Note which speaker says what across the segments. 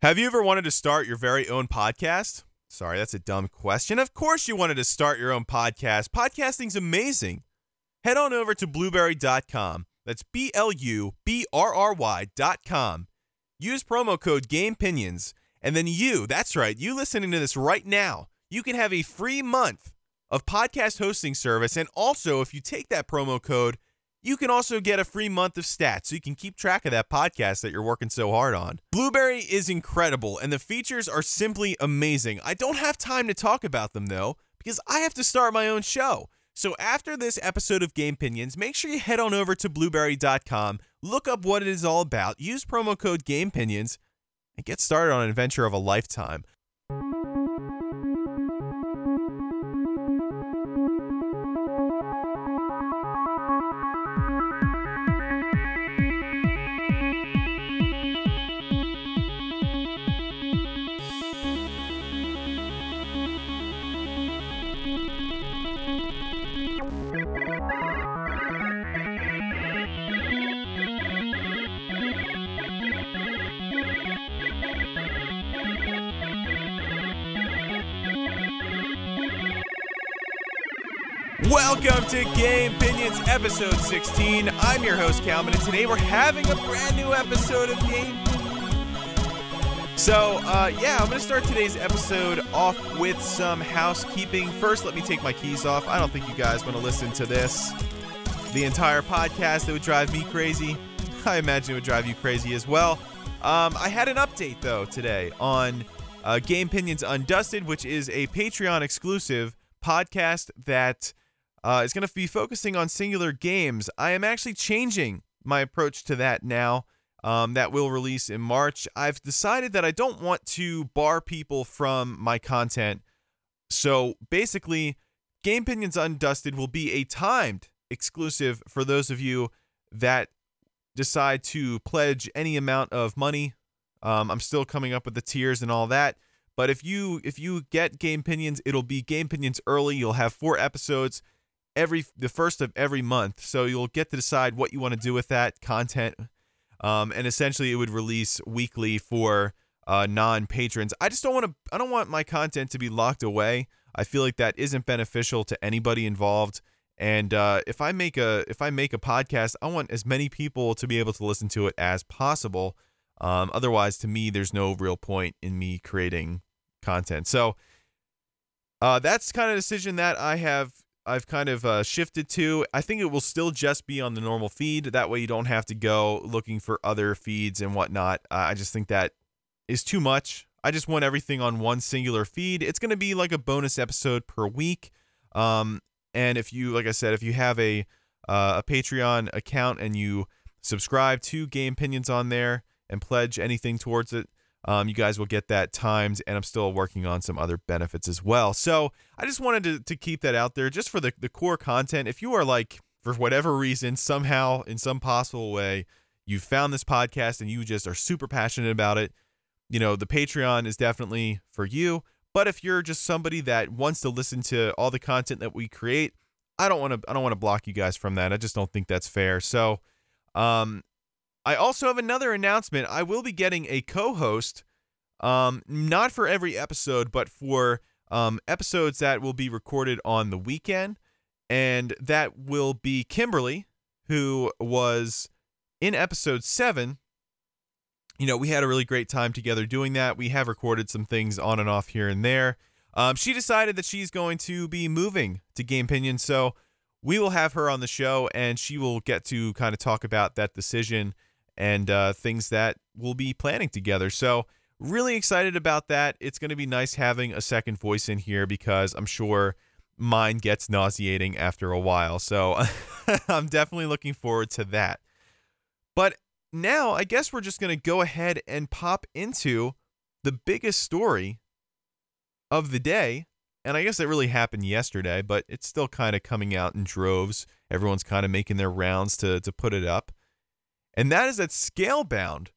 Speaker 1: Have you ever wanted to start your very own podcast? Sorry, that's a dumb question. Of course, you wanted to start your own podcast. Podcasting's amazing. Head on over to blubrry.com. That's B L U B R R Y.com. Use promo code GamePinions, and then you, that's right, you listening to this right now, you can have a free month of podcast hosting service. And also, if you take that promo code, you can also get a free month of stats so you can keep track of that podcast that you're working so hard on. Blubrry is incredible and the features are simply amazing. I don't have time to talk about them though because I have to start my own show. So after this episode of Gamepinions, make sure you head on over to blubrry.com, look up what it is all about, use promo code Gamepinions, and get started on an adventure of a lifetime. Welcome to Gamepinions episode 16. I'm your host, Calvin, and today we're having a brand new episode of Game So, uh, yeah, I'm going to start today's episode off with some housekeeping. First, let me take my keys off. I don't think you guys want to listen to this. The entire podcast, it would drive me crazy. I imagine it would drive you crazy as well. Um, I had an update, though, today on uh, Gamepinions Undusted, which is a Patreon exclusive podcast that uh, is going to be focusing on singular games. I am actually changing my approach to that now. Um, that will release in March. I've decided that I don't want to bar people from my content. So basically, Gamepinions Undusted will be a timed exclusive for those of you that decide to pledge any amount of money. Um, I'm still coming up with the tiers and all that. But if you if you get Gamepinions, it'll be Gamepinions early. You'll have four episodes every the first of every month. So you'll get to decide what you want to do with that content. Um, and essentially, it would release weekly for uh, non-patrons. I just don't want to. I don't want my content to be locked away. I feel like that isn't beneficial to anybody involved. And uh, if I make a if I make a podcast, I want as many people to be able to listen to it as possible. Um, otherwise, to me, there's no real point in me creating content. So uh, that's kind of a decision that I have I've kind of uh, shifted to. I think it will still just be on the normal feed. That way, you don't have to go looking for other feeds and whatnot. Uh, I just think that is too much. I just want everything on one singular feed. It's going to be like a bonus episode per week. Um, and if you, like I said, if you have a uh, a Patreon account and you subscribe to Gamepinions on there and pledge anything towards it, um, you guys will get that timed, and I'm still working on some other benefits as well. So I just wanted to, to keep that out there just for the, the core content. If you are like, for whatever reason, somehow, in some possible way, you found this podcast and you just are super passionate about it, you know, the Patreon is definitely for you. But if you're just somebody that wants to listen to all the content that we create, I don't want to I don't want to block you guys from that. I just don't think that's fair. So um I also have another announcement. I will be getting a co-host, um, not for every episode, but for um, episodes that will be recorded on the weekend, and that will be Kimberly, who was in episode seven. You know, we had a really great time together doing that. We have recorded some things on and off here and there. Um, she decided that she's going to be moving to Game Pinion, so we will have her on the show, and she will get to kind of talk about that decision and uh, things that we'll be planning together. So, really excited about that. It's going to be nice having a second voice in here because I'm sure mine gets nauseating after a while. So, I'm definitely looking forward to that. But now, I guess we're just going to go ahead and pop into the biggest story of the day. And I guess it really happened yesterday, but it's still kind of coming out in droves. Everyone's kind of making their rounds to, to put it up and that is that Scalebound,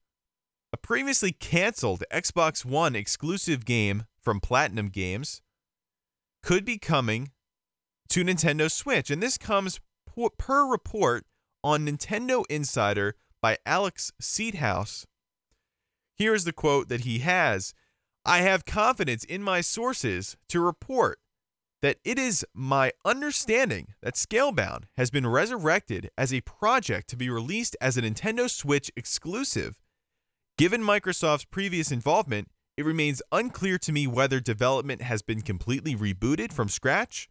Speaker 1: a previously canceled Xbox One exclusive game from Platinum Games, could be coming to Nintendo Switch. And this comes per report on Nintendo Insider by Alex Seedhouse. Here's the quote that he has I have confidence in my sources to report that it is my understanding that Scalebound has been resurrected as a project to be released as a Nintendo Switch exclusive. Given Microsoft's previous involvement, it remains unclear to me whether development has been completely rebooted from scratch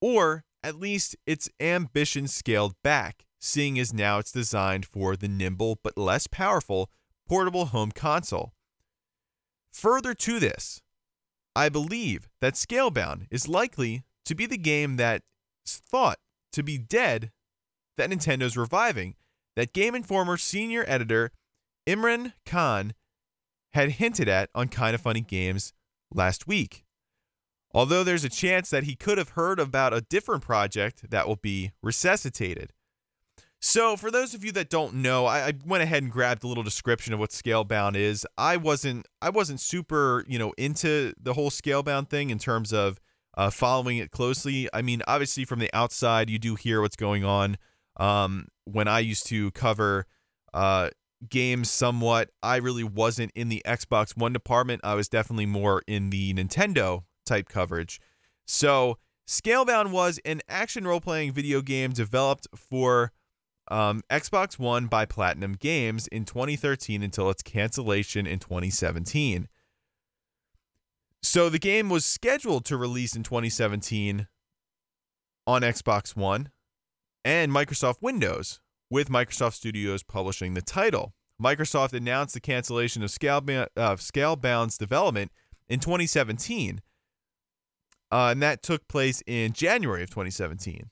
Speaker 1: or at least its ambition scaled back, seeing as now it's designed for the nimble but less powerful portable home console. Further to this, I believe that Scalebound is likely to be the game that's thought to be dead that Nintendo's reviving, that Game Informer senior editor Imran Khan had hinted at on Kind of Funny Games last week. Although there's a chance that he could have heard about a different project that will be resuscitated. So, for those of you that don't know, I, I, went ahead and grabbed a little description of what Scalebound is. I wasn't, I wasn't super, you know, into the whole Scalebound thing in terms of uh, following it closely. I mean, obviously from the outside, you do hear what's going on. Um, when I used to cover uh, games somewhat, I really wasn't in the Xbox One department. I was definitely more in the Nintendo type coverage. So, Scalebound was an action role playing video game developed for um, Xbox One by Platinum Games in 2013 until its cancellation in 2017. So the game was scheduled to release in 2017 on Xbox One and Microsoft Windows, with Microsoft Studios publishing the title. Microsoft announced the cancellation of Scalebound, uh, Scalebound's development in 2017, uh, and that took place in January of 2017.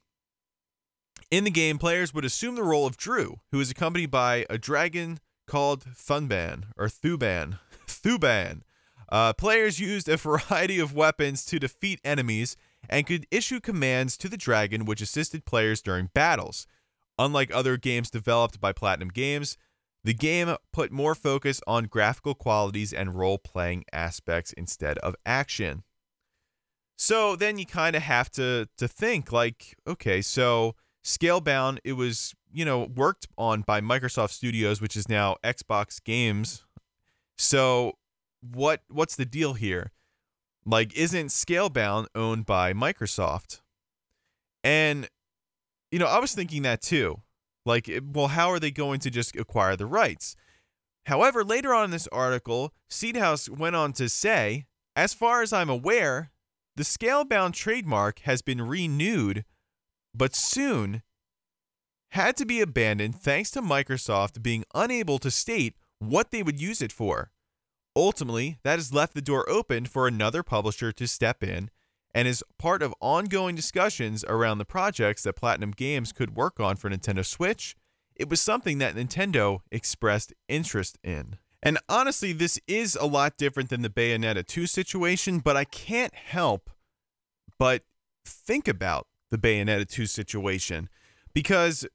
Speaker 1: In the game, players would assume the role of Drew, who is accompanied by a dragon called Thunban or Thuban. Thuban. Uh, players used a variety of weapons to defeat enemies and could issue commands to the dragon, which assisted players during battles. Unlike other games developed by Platinum Games, the game put more focus on graphical qualities and role playing aspects instead of action. So then you kind of have to to think like, okay, so Scalebound, it was, you know, worked on by Microsoft Studios, which is now Xbox Games. So what what's the deal here? Like isn't Scalebound owned by Microsoft? And you know, I was thinking that too. Like, well, how are they going to just acquire the rights? However, later on in this article, Seedhouse went on to say, as far as I'm aware, the Scalebound trademark has been renewed but soon had to be abandoned thanks to Microsoft being unable to state what they would use it for. Ultimately, that has left the door open for another publisher to step in and is part of ongoing discussions around the projects that Platinum Games could work on for Nintendo Switch. It was something that Nintendo expressed interest in. And honestly, this is a lot different than the Bayonetta 2 situation, but I can't help but think about the Bayonetta 2 situation because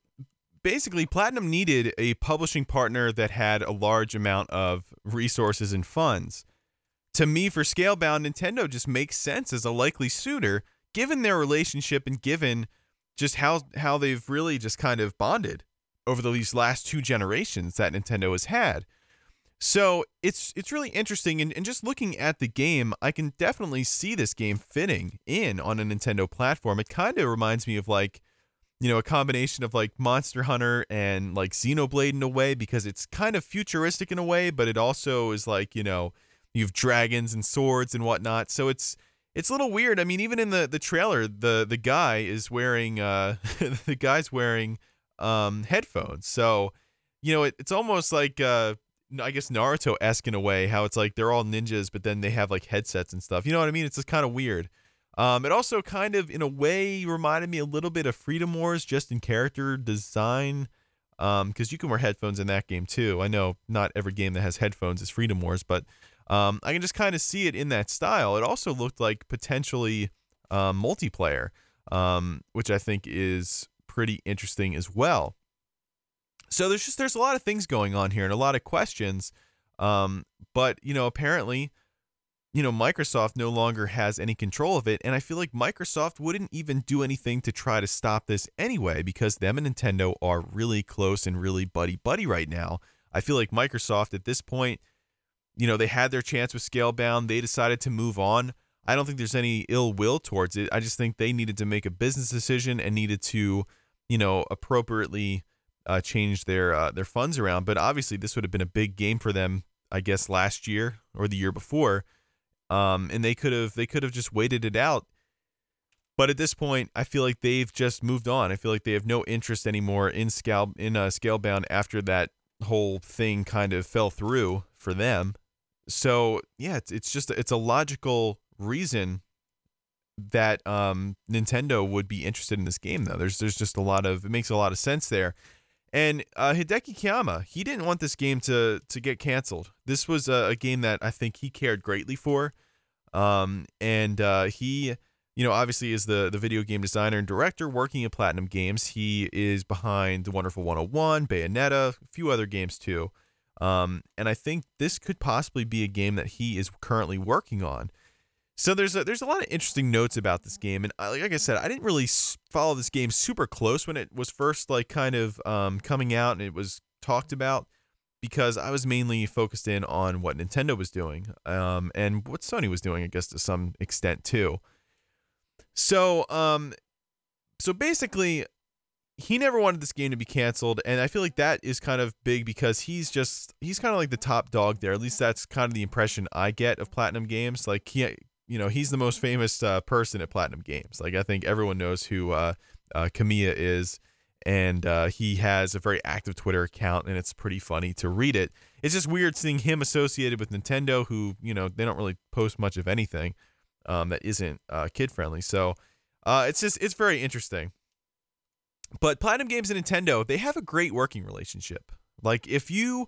Speaker 1: basically Platinum needed a publishing partner that had a large amount of resources and funds. To me, for Scalebound, Nintendo just makes sense as a likely suitor given their relationship and given just how how they've really just kind of bonded over these last two generations that Nintendo has had. So it's it's really interesting and, and just looking at the game, I can definitely see this game fitting in on a Nintendo platform. It kind of reminds me of like, you know, a combination of like Monster Hunter and like Xenoblade in a way, because it's kind of futuristic in a way, but it also is like, you know, you have dragons and swords and whatnot. So it's it's a little weird. I mean, even in the the trailer, the the guy is wearing uh the guy's wearing um headphones. So, you know, it, it's almost like uh I guess Naruto esque in a way, how it's like they're all ninjas, but then they have like headsets and stuff. You know what I mean? It's just kind of weird. Um, it also kind of, in a way, reminded me a little bit of Freedom Wars, just in character design. Because um, you can wear headphones in that game too. I know not every game that has headphones is Freedom Wars, but um, I can just kind of see it in that style. It also looked like potentially um, multiplayer, um, which I think is pretty interesting as well. So there's just there's a lot of things going on here and a lot of questions. Um, but you know, apparently, you know, Microsoft no longer has any control of it, and I feel like Microsoft wouldn't even do anything to try to stop this anyway because them and Nintendo are really close and really buddy buddy right now. I feel like Microsoft at this point, you know, they had their chance with Scalebound. They decided to move on. I don't think there's any ill will towards it. I just think they needed to make a business decision and needed to, you know, appropriately uh, change their uh, their funds around. But obviously, this would have been a big game for them, I guess, last year or the year before. Um, and they could have they could have just waited it out. But at this point, I feel like they've just moved on. I feel like they have no interest anymore in scale in uh, Scalebound after that whole thing kind of fell through for them. So yeah, it's, it's just it's a logical reason that um, Nintendo would be interested in this game. Though there's there's just a lot of it makes a lot of sense there. And uh, Hideki Kamiya, he didn't want this game to to get canceled. This was a, a game that I think he cared greatly for, um, and uh, he, you know, obviously is the the video game designer and director working at Platinum Games. He is behind The Wonderful 101, Bayonetta, a few other games too. Um, and I think this could possibly be a game that he is currently working on. So there's a, there's a lot of interesting notes about this game, and like I said, I didn't really follow this game super close when it was first like kind of um, coming out and it was talked about because I was mainly focused in on what Nintendo was doing um, and what Sony was doing, I guess to some extent too. So um, so basically, he never wanted this game to be canceled and i feel like that is kind of big because he's just he's kind of like the top dog there at least that's kind of the impression i get of platinum games like he you know he's the most famous uh, person at platinum games. Like i think everyone knows who uh, uh Kamiya is. And uh, he has a very active twitter account and it's pretty funny to read it. It's just weird seeing him associated with nintendo who you know they don't really post much of anything um, that isn't uh, kid friendly so uh, it's just it's very interesting. But Platinum Games and Nintendo, they have a great working relationship. Like if you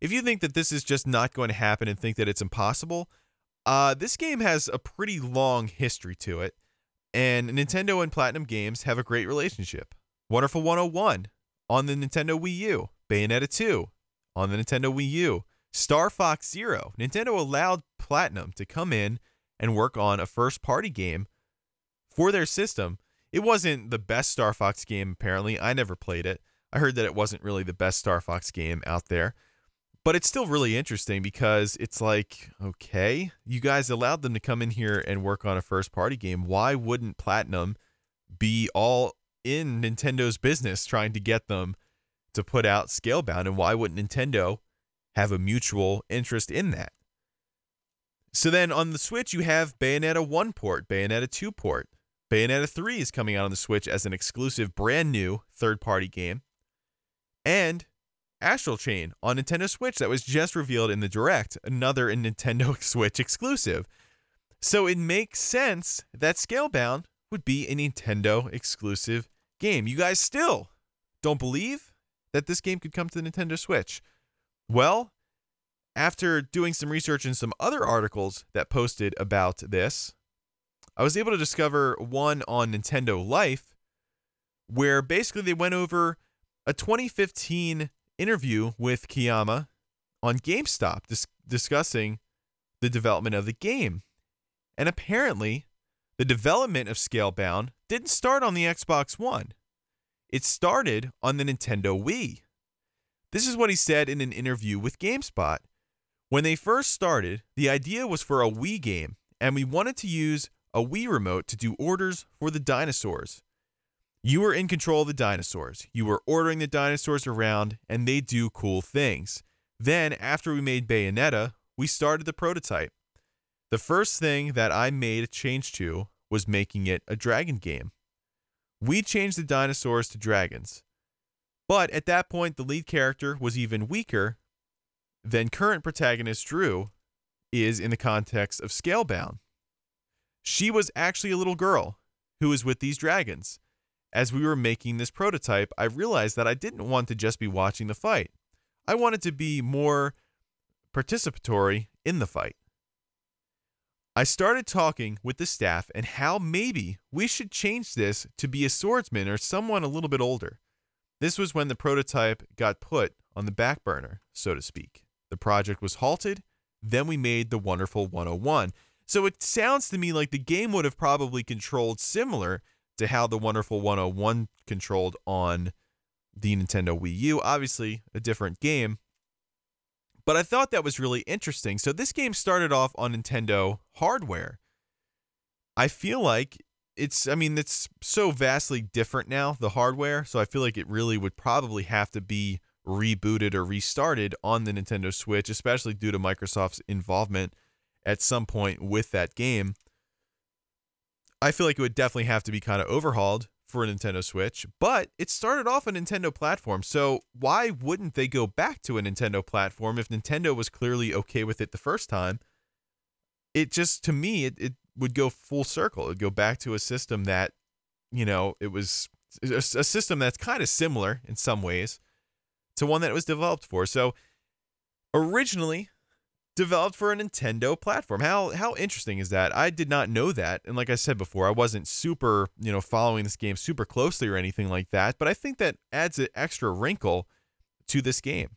Speaker 1: if you think that this is just not going to happen and think that it's impossible, uh, this game has a pretty long history to it. And Nintendo and Platinum Games have a great relationship. Wonderful 101 on the Nintendo Wii U, Bayonetta 2 on the Nintendo Wii U, Star Fox Zero. Nintendo allowed Platinum to come in and work on a first party game for their system it wasn't the best Star Fox game, apparently. I never played it. I heard that it wasn't really the best Star Fox game out there. But it's still really interesting because it's like, okay, you guys allowed them to come in here and work on a first party game. Why wouldn't Platinum be all in Nintendo's business trying to get them to put out Scalebound? And why wouldn't Nintendo have a mutual interest in that? So then on the Switch, you have Bayonetta 1 port, Bayonetta 2 port. Bayonetta 3 is coming out on the Switch as an exclusive brand new third party game. And Astral Chain on Nintendo Switch that was just revealed in the Direct, another Nintendo Switch exclusive. So it makes sense that Scalebound would be a Nintendo exclusive game. You guys still don't believe that this game could come to the Nintendo Switch? Well, after doing some research in some other articles that posted about this, I was able to discover one on Nintendo Life where basically they went over a 2015 interview with Kamiya on GameSpot dis- discussing the development of the game. And apparently, the development of Scalebound didn't start on the Xbox One. It started on the Nintendo Wii. This is what he said in an interview with GameSpot. When they first started, the idea was for a Wii game, and we wanted to use a Wii remote to do orders for the dinosaurs. You were in control of the dinosaurs. You were ordering the dinosaurs around, and they do cool things. Then, after we made Bayonetta, we started the prototype. The first thing that I made a change to was making it a dragon game. We changed the dinosaurs to dragons. But at that point, the lead character was even weaker than current protagonist Drew is in the context of Scalebound. She was actually a little girl who was with these dragons. As we were making this prototype, I realized that I didn't want to just be watching the fight. I wanted to be more participatory in the fight. I started talking with the staff and how maybe we should change this to be a swordsman or someone a little bit older. This was when the prototype got put on the back burner, so to speak. The project was halted. Then we made the wonderful 101. So it sounds to me like the game would have probably controlled similar to how the Wonderful 101 controlled on the Nintendo Wii U. Obviously, a different game. But I thought that was really interesting. So this game started off on Nintendo hardware. I feel like it's I mean it's so vastly different now the hardware, so I feel like it really would probably have to be rebooted or restarted on the Nintendo Switch, especially due to Microsoft's involvement at some point with that game. I feel like it would definitely have to be kind of overhauled for a Nintendo Switch, but it started off a Nintendo platform. So why wouldn't they go back to a Nintendo platform if Nintendo was clearly okay with it the first time? It just to me it, it would go full circle. It'd go back to a system that, you know, it was a, a system that's kind of similar in some ways to one that it was developed for. So originally developed for a Nintendo platform. How how interesting is that? I did not know that. And like I said before, I wasn't super, you know, following this game super closely or anything like that, but I think that adds an extra wrinkle to this game.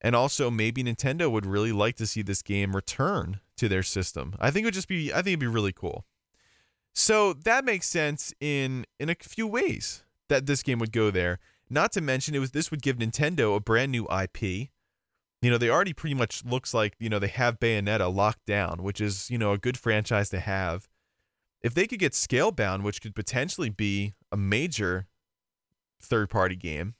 Speaker 1: And also maybe Nintendo would really like to see this game return to their system. I think it would just be I think it'd be really cool. So that makes sense in in a few ways that this game would go there. Not to mention it was this would give Nintendo a brand new IP you know, they already pretty much looks like, you know, they have Bayonetta locked down, which is, you know, a good franchise to have. If they could get Scalebound, which could potentially be a major third party game.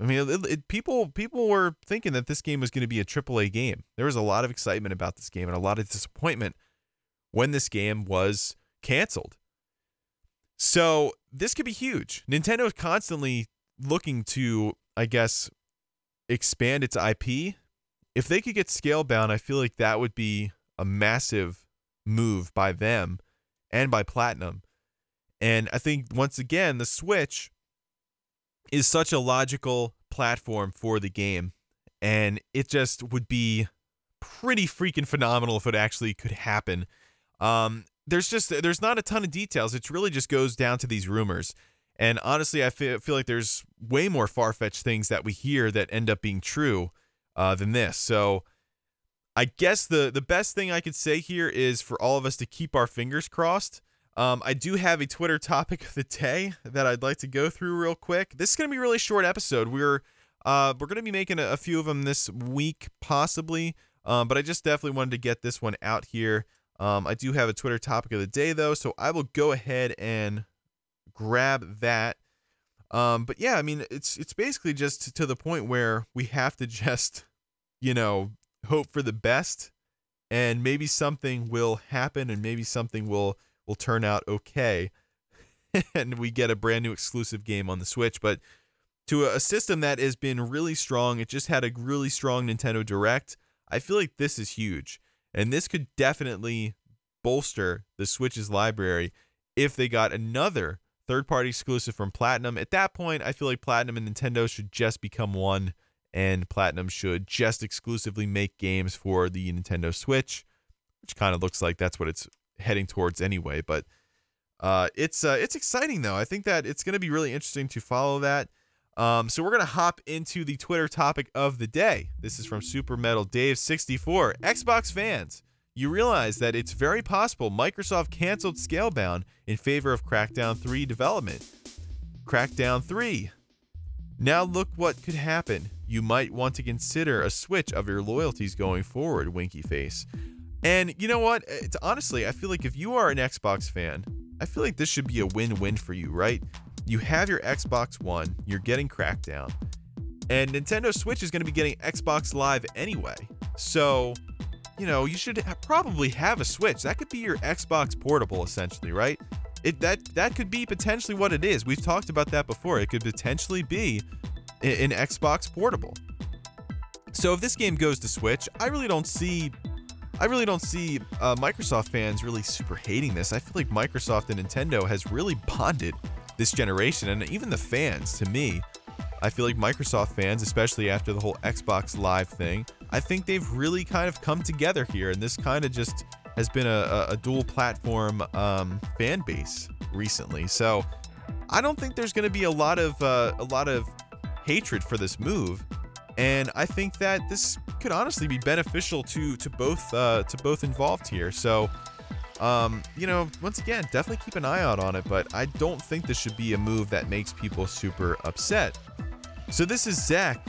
Speaker 1: I mean, it, it, people people were thinking that this game was going to be a AAA game. There was a lot of excitement about this game and a lot of disappointment when this game was canceled. So this could be huge. Nintendo is constantly looking to, I guess, expand its IP if they could get Scalebound, I feel like that would be a massive move by them and by Platinum. And I think once again, the Switch is such a logical platform for the game. And it just would be pretty freaking phenomenal if it actually could happen. Um, there's just there's not a ton of details. It really just goes down to these rumors. And honestly, I feel, feel like there's way more far fetched things that we hear that end up being true uh, than this. So I guess the the best thing I could say here is for all of us to keep our fingers crossed. Um, I do have a Twitter topic of the day that I'd like to go through real quick. This is going to be a really short episode. We're uh, we're going to be making a, a, few of them this week, possibly. Um, but I just definitely wanted to get this one out here. Um, I do have a Twitter topic of the day though, so I will go ahead and grab that. Um, but yeah, I mean, it's it's basically just to the point where we have to just, you know, hope for the best, and maybe something will happen, and maybe something will will turn out okay, and we get a brand new exclusive game on the Switch. But to a system that has been really strong, it just had a really strong Nintendo Direct. I feel like this is huge, and this could definitely bolster the Switch's library if they got another third party exclusive from Platinum. At that point, I feel like Platinum and Nintendo should just become one, and Platinum should just exclusively make games for the Nintendo Switch, which kind of looks like that's what it's heading towards anyway. But uh, it's uh, it's exciting though. I think that it's going to be really interesting to follow that. Um, so we're gonna hop into the Twitter topic of the day. This is from Super Metal Dave 64. Xbox fans, you realize that it's very possible Microsoft canceled Scalebound in favor of Crackdown 3 development. Crackdown 3. Now look what could happen. You might want to consider a switch of your loyalties going forward, winky face. And you know what? It's honestly, I feel like if you are an Xbox fan, I feel like this should be a win-win for you, right? You have your Xbox One, you're getting Crackdown, and Nintendo Switch is going to be getting Xbox Live anyway. So, you know, you should ha- probably have a Switch. That could be your Xbox portable essentially, right? It that that could be potentially what it is. We've talked about that before. It could potentially be an Xbox portable. So if this game goes to Switch, I really don't see I really don't see uh, Microsoft fans really super hating this. I feel like Microsoft and Nintendo has really bonded this generation, and even the fans, to me, I feel like Microsoft fans, especially after the whole Xbox Live thing, I think they've really kind of come together here, and this kind of just has been a, a dual platform um, fan base recently. So I don't think there's going to be a lot of uh, a lot of hatred for this move, and I think that this could honestly be beneficial to to both uh, to both involved here. So. Um, you know, once again, definitely keep an eye out on it, but I don't think this should be a move that makes people super upset. So this is Zach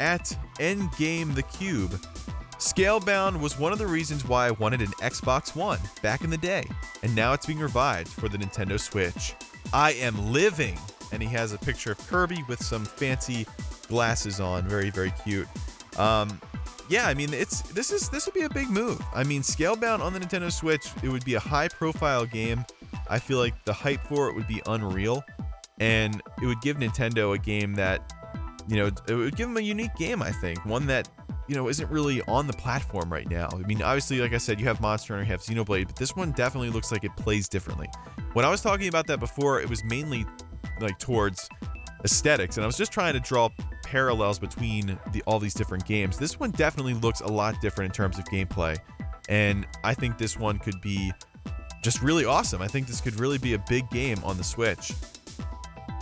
Speaker 1: at Endgame the Cube. Scalebound was one of the reasons why I wanted an Xbox One back in the day, and now it's being revived for the Nintendo Switch. I am living. And he has a picture of Kirby with some fancy glasses on. Very, very cute. Um, yeah, I mean, it's this is this would be a big move. I mean, Scalebound on the Nintendo Switch, it would be a high-profile game. I feel like the hype for it would be unreal, and it would give Nintendo a game that, you know, it would give them a unique game. I think one that you know isn't really on the platform right now. I mean, obviously, like I said, you have Monster Hunter, you have Xenoblade, but this one definitely looks like it plays differently. When I was talking about that before, it was mainly like towards aesthetics, and I was just trying to draw parallels between the, all these different games. This one definitely looks a lot different in terms of gameplay, and I think this one could be just really awesome. I think this could really be a big game on the Switch.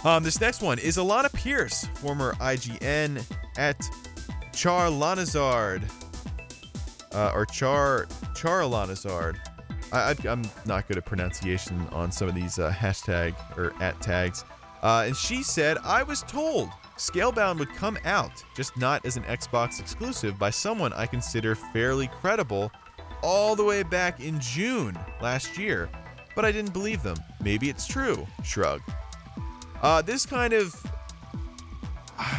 Speaker 1: Um, this next one is Alanah Pierce, former IGN at Char Lanazard, uh, or Char Char Lanazard. I, am not good at pronunciation on some of these uh, hashtag or at tags. Uh, and she said, I was told Scalebound would come out, just not as an Xbox exclusive, by someone I consider fairly credible all the way back in June last year. But I didn't believe them. Maybe it's true. Shrug. Uh, this kind of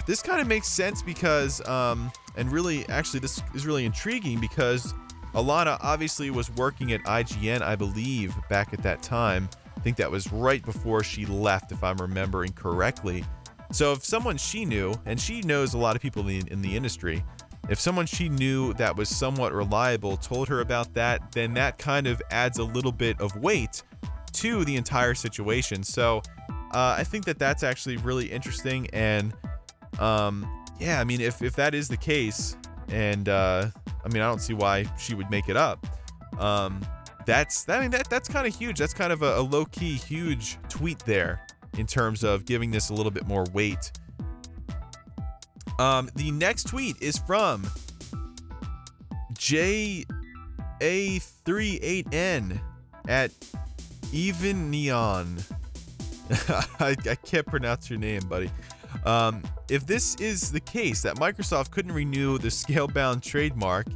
Speaker 1: this kind of makes sense because um, and really actually this is really intriguing because Alanah obviously was working at IGN, I believe, back at that time I think that was right before she left, if I'm remembering correctly. So if someone she knew, and she knows a lot of people in, in the industry, if someone she knew that was somewhat reliable told her about that, then that kind of adds a little bit of weight to the entire situation. So uh, I think that that's actually really interesting. And um, yeah, I mean, if, if that is the case, and uh, I mean, I don't see why she would make it up. Um, that's I mean that that's kind of huge. That's kind of a, a low key huge tweet there in terms of giving this a little bit more weight. Um, the next tweet is from J A 38N at Even Neon. I, I can't pronounce your name, buddy. Um, if this is the case that Microsoft couldn't renew the Scalebound trademark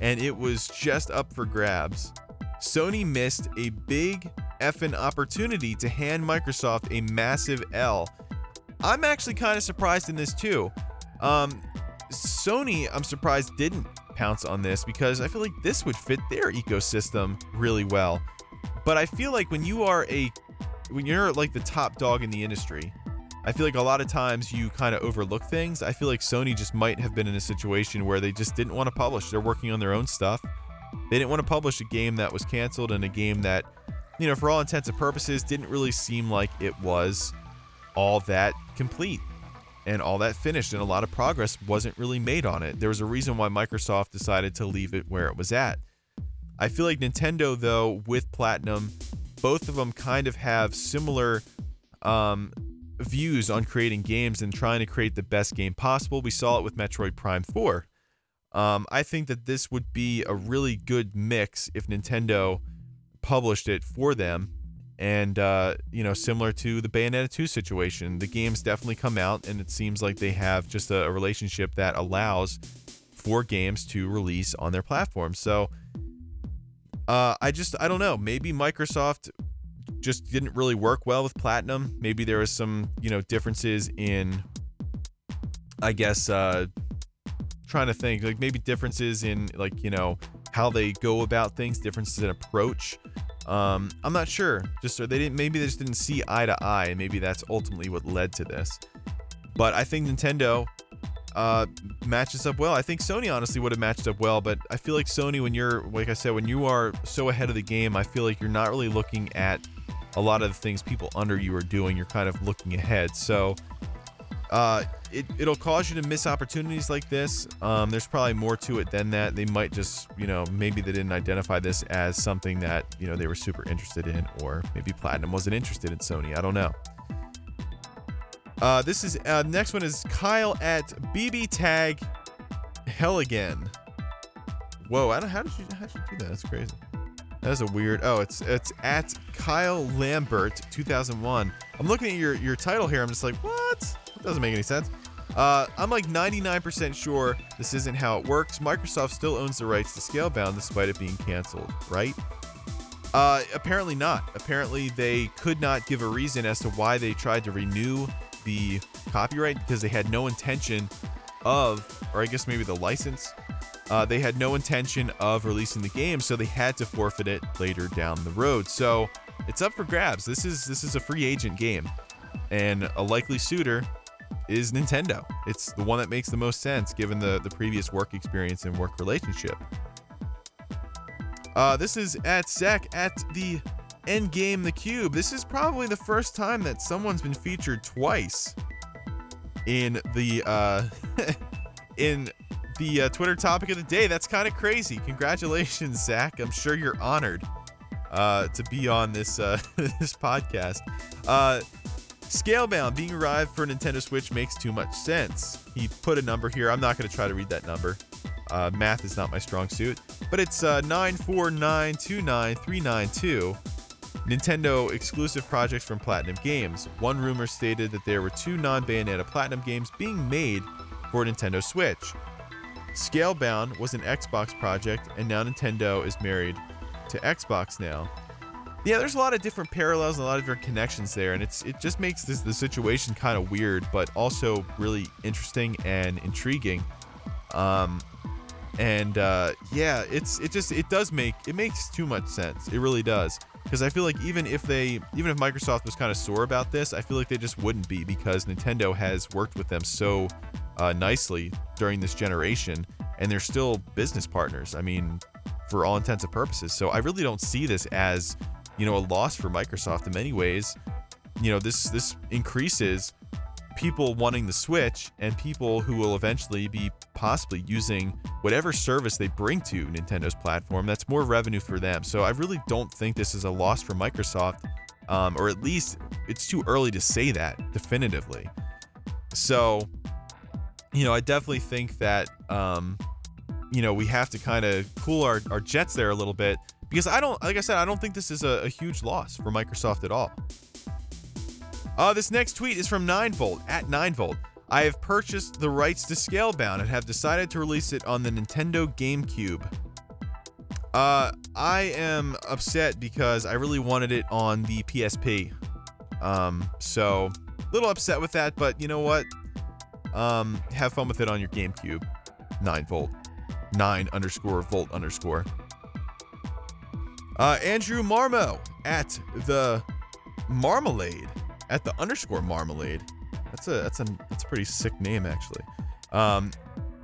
Speaker 1: and it was just up for grabs, Sony missed a big effing opportunity to hand Microsoft a massive L. I'm actually kind of surprised in this too. Um, Sony, I'm surprised didn't pounce on this because I feel like this would fit their ecosystem really well. But I feel like when you are a when you're like the top dog in the industry, I feel like a lot of times you kind of overlook things. I feel like Sony just might have been in a situation where they just didn't want to publish. They're working on their own stuff. They didn't want to publish a game that was canceled and a game that, you know, for all intents and purposes, didn't really seem like it was all that complete and all that finished, and a lot of progress wasn't really made on it. There was a reason why Microsoft decided to leave it where it was at. I feel like Nintendo, though, with Platinum, both of them kind of have similar um, views on creating games and trying to create the best game possible. We saw it with Metroid Prime 4. Um, I think that this would be a really good mix if Nintendo published it for them. And, uh, you know, similar to the Bayonetta 2 situation, the games definitely come out, and it seems like they have just a, a relationship that allows for games to release on their platform. So, uh, I just, I don't know. Maybe Microsoft just didn't really work well with Platinum. Maybe there was some, you know, differences in, I guess, uh, trying to think like maybe differences in like you know how they go about things, differences in approach. Um, I'm not sure. Just so they didn't maybe they just didn't see eye to eye, maybe that's ultimately what led to this. But I think Nintendo uh, matches up well. I think Sony honestly would have matched up well, but I feel like Sony, when you're like I said, when you are so ahead of the game, I feel like you're not really looking at a lot of the things people under you are doing. You're kind of looking ahead. So uh, it, it'll cause you to miss opportunities like this. Um, there's probably more to it than that. They might just, you know, maybe they didn't identify this as something that, you know, they were super interested in, or maybe Platinum wasn't interested in Sony. I don't know. Uh, this is uh, next one is Kyle at BB Tag Hell again. Whoa, I don't, how did you how did you do that? That's crazy. That's a weird. Oh, it's it's at Kyle Lambert 2001. I'm looking at your your title here. I'm just like, what? doesn't make any sense. Uh, I'm like 99% sure this isn't how it works. Microsoft still owns the rights to Scalebound despite it being canceled, right? Uh, apparently not. Apparently they could not give a reason as to why they tried to renew the copyright because they had no intention of, or I guess maybe the license. Uh, they had no intention of releasing the game, so they had to forfeit it later down the road. So it's up for grabs. This is this is a free agent game, and a likely suitor is Nintendo. It's the one that makes the most sense given the, the previous work experience and work relationship. Uh, this is at Zach at the Endgame the Cube. This is probably the first time that someone's been featured twice in the uh, in the uh, Twitter topic of the day. That's kind of crazy. Congratulations, Zach. I'm sure you're honored uh, to be on this uh, this podcast. Uh, Scalebound being arrived for Nintendo Switch makes too much sense. He put a number here. I'm not going to try to read that number. Uh, math is not my strong suit, but it's uh, 949293992. Nintendo exclusive projects from Platinum Games. One rumor stated that there were two non Bayonetta Platinum games being made for Nintendo Switch. Scalebound was an Xbox project, and now Nintendo is married to Xbox now. Yeah, there's a lot of different parallels and a lot of different connections there, and it's it just makes this the situation kind of weird, but also really interesting and intriguing. Um, and uh, yeah, it's it just it does make it makes too much sense. It really does because I feel like even if they even if Microsoft was kind of sore about this, I feel like they just wouldn't be because Nintendo has worked with them so uh, nicely during this generation, and they're still business partners. I mean, for all intents and purposes. So I really don't see this as you know a loss for Microsoft in many ways. You know this this increases people wanting the Switch and people who will eventually be possibly using whatever service they bring to Nintendo's platform. That's more revenue for them. So I really don't think this is a loss for Microsoft, um, or at least it's too early to say that definitively. So, you know, I definitely think that, um, you know, we have to kind of cool our, our jets there a little bit because I don't, like I said, I don't think this is a, a huge loss for Microsoft at all. Uh, this next tweet is from 9Volt at 9Volt. I have purchased the rights to Scalebound and have decided to release it on the Nintendo GameCube. Uh, I am upset because I really wanted it on the PSP. Um, so a little upset with that, but you know what? Um, have fun with it on your GameCube. 9 volt. 9 underscore volt underscore. Uh, Andrew Marmo at the Marmalade at the underscore Marmalade. That's a that's a that's a pretty sick name actually. Um,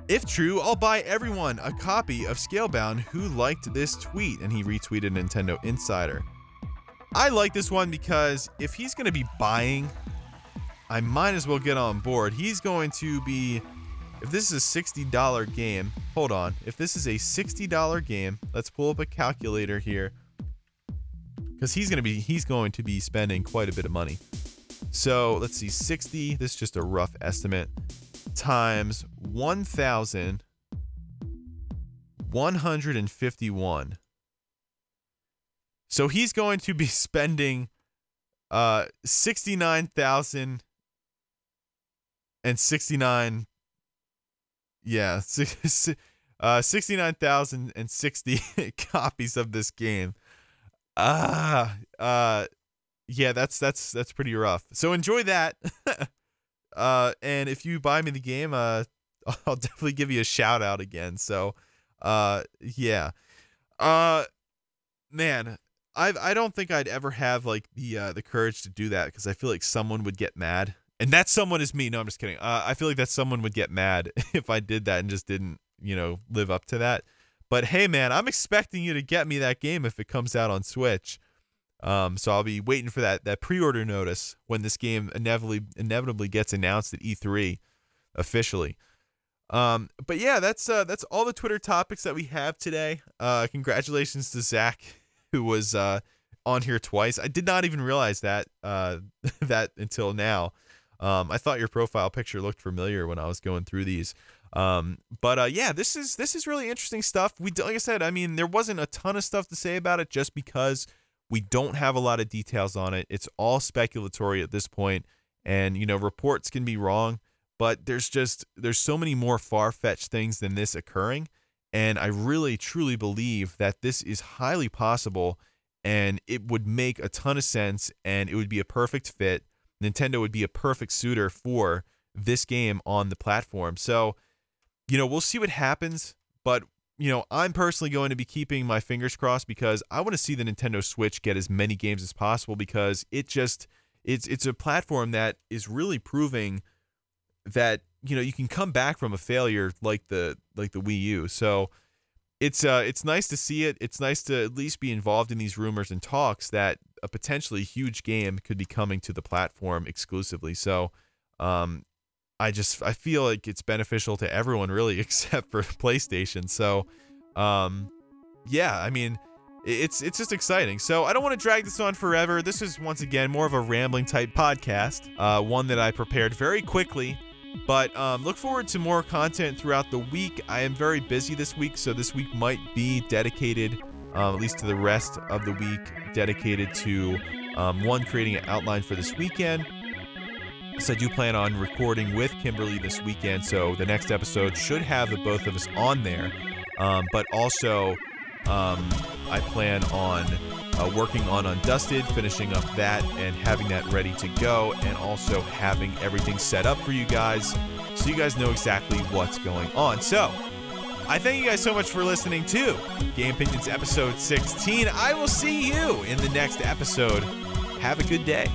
Speaker 1: if true, I'll buy everyone a copy of Scalebound who liked this tweet, and he retweeted Nintendo Insider. I like this one because if he's going to be buying, I might as well get on board. He's going to be, if this is a $60 game, hold on. If this is a $60 game, let's pull up a calculator here because he's going to be he's going to be spending quite a bit of money. So let's see, 60. This is just a rough estimate times 1,151. So he's going to be spending uh 69,000 and 69 yeah, uh 69,060 copies of this game. Ah, uh yeah, that's that's that's pretty rough. So enjoy that. uh and if you buy me the game, uh I'll definitely give you a shout out again. So uh yeah. Uh man, I I don't think I'd ever have like the uh, the courage to do that because I feel like someone would get mad, and that someone is me. No, I'm just kidding. Uh, I feel like that someone would get mad if I did that and just didn't, you know, live up to that. But hey, man, I'm expecting you to get me that game if it comes out on Switch. Um, so I'll be waiting for that that pre-order notice when this game inevitably inevitably gets announced at E3 officially. Um, but yeah, that's uh, that's all the Twitter topics that we have today. Uh, congratulations to Zach who was uh, on here twice. I did not even realize that uh, that until now. Um, I thought your profile picture looked familiar when I was going through these. Um, but uh, yeah, this is this is really interesting stuff. We like I said, I mean, there wasn't a ton of stuff to say about it just because we don't have a lot of details on it. It's all speculatory at this point, and you know, reports can be wrong, but there's just there's so many more far-fetched things than this occurring and I really truly believe that this is highly possible and it would make a ton of sense and it would be a perfect fit. Nintendo would be a perfect suitor for this game on the platform. So, you know, we'll see what happens, but you know, I'm personally going to be keeping my fingers crossed because I want to see the Nintendo Switch get as many games as possible because it just it's it's a platform that is really proving that you know you can come back from a failure like the like the Wii U. So it's uh it's nice to see it. It's nice to at least be involved in these rumors and talks that a potentially huge game could be coming to the platform exclusively. So um I just I feel like it's beneficial to everyone really except for PlayStation. So um yeah, I mean it's it's just exciting. So I don't want to drag this on forever. This is once again more of a rambling type podcast, uh, one that I prepared very quickly but um, look forward to more content throughout the week. I am very busy this week, so this week might be dedicated, um, at least to the rest of the week, dedicated to um, one creating an outline for this weekend. So I do plan on recording with Kimberly this weekend, so the next episode should have the both of us on there. Um, but also, um, I plan on uh, working on Undusted, finishing up that, and having that ready to go, and also having everything set up for you guys so you guys know exactly what's going on. So, I thank you guys so much for listening to Gamepinions episode 16. I will see you in the next episode. Have a good day.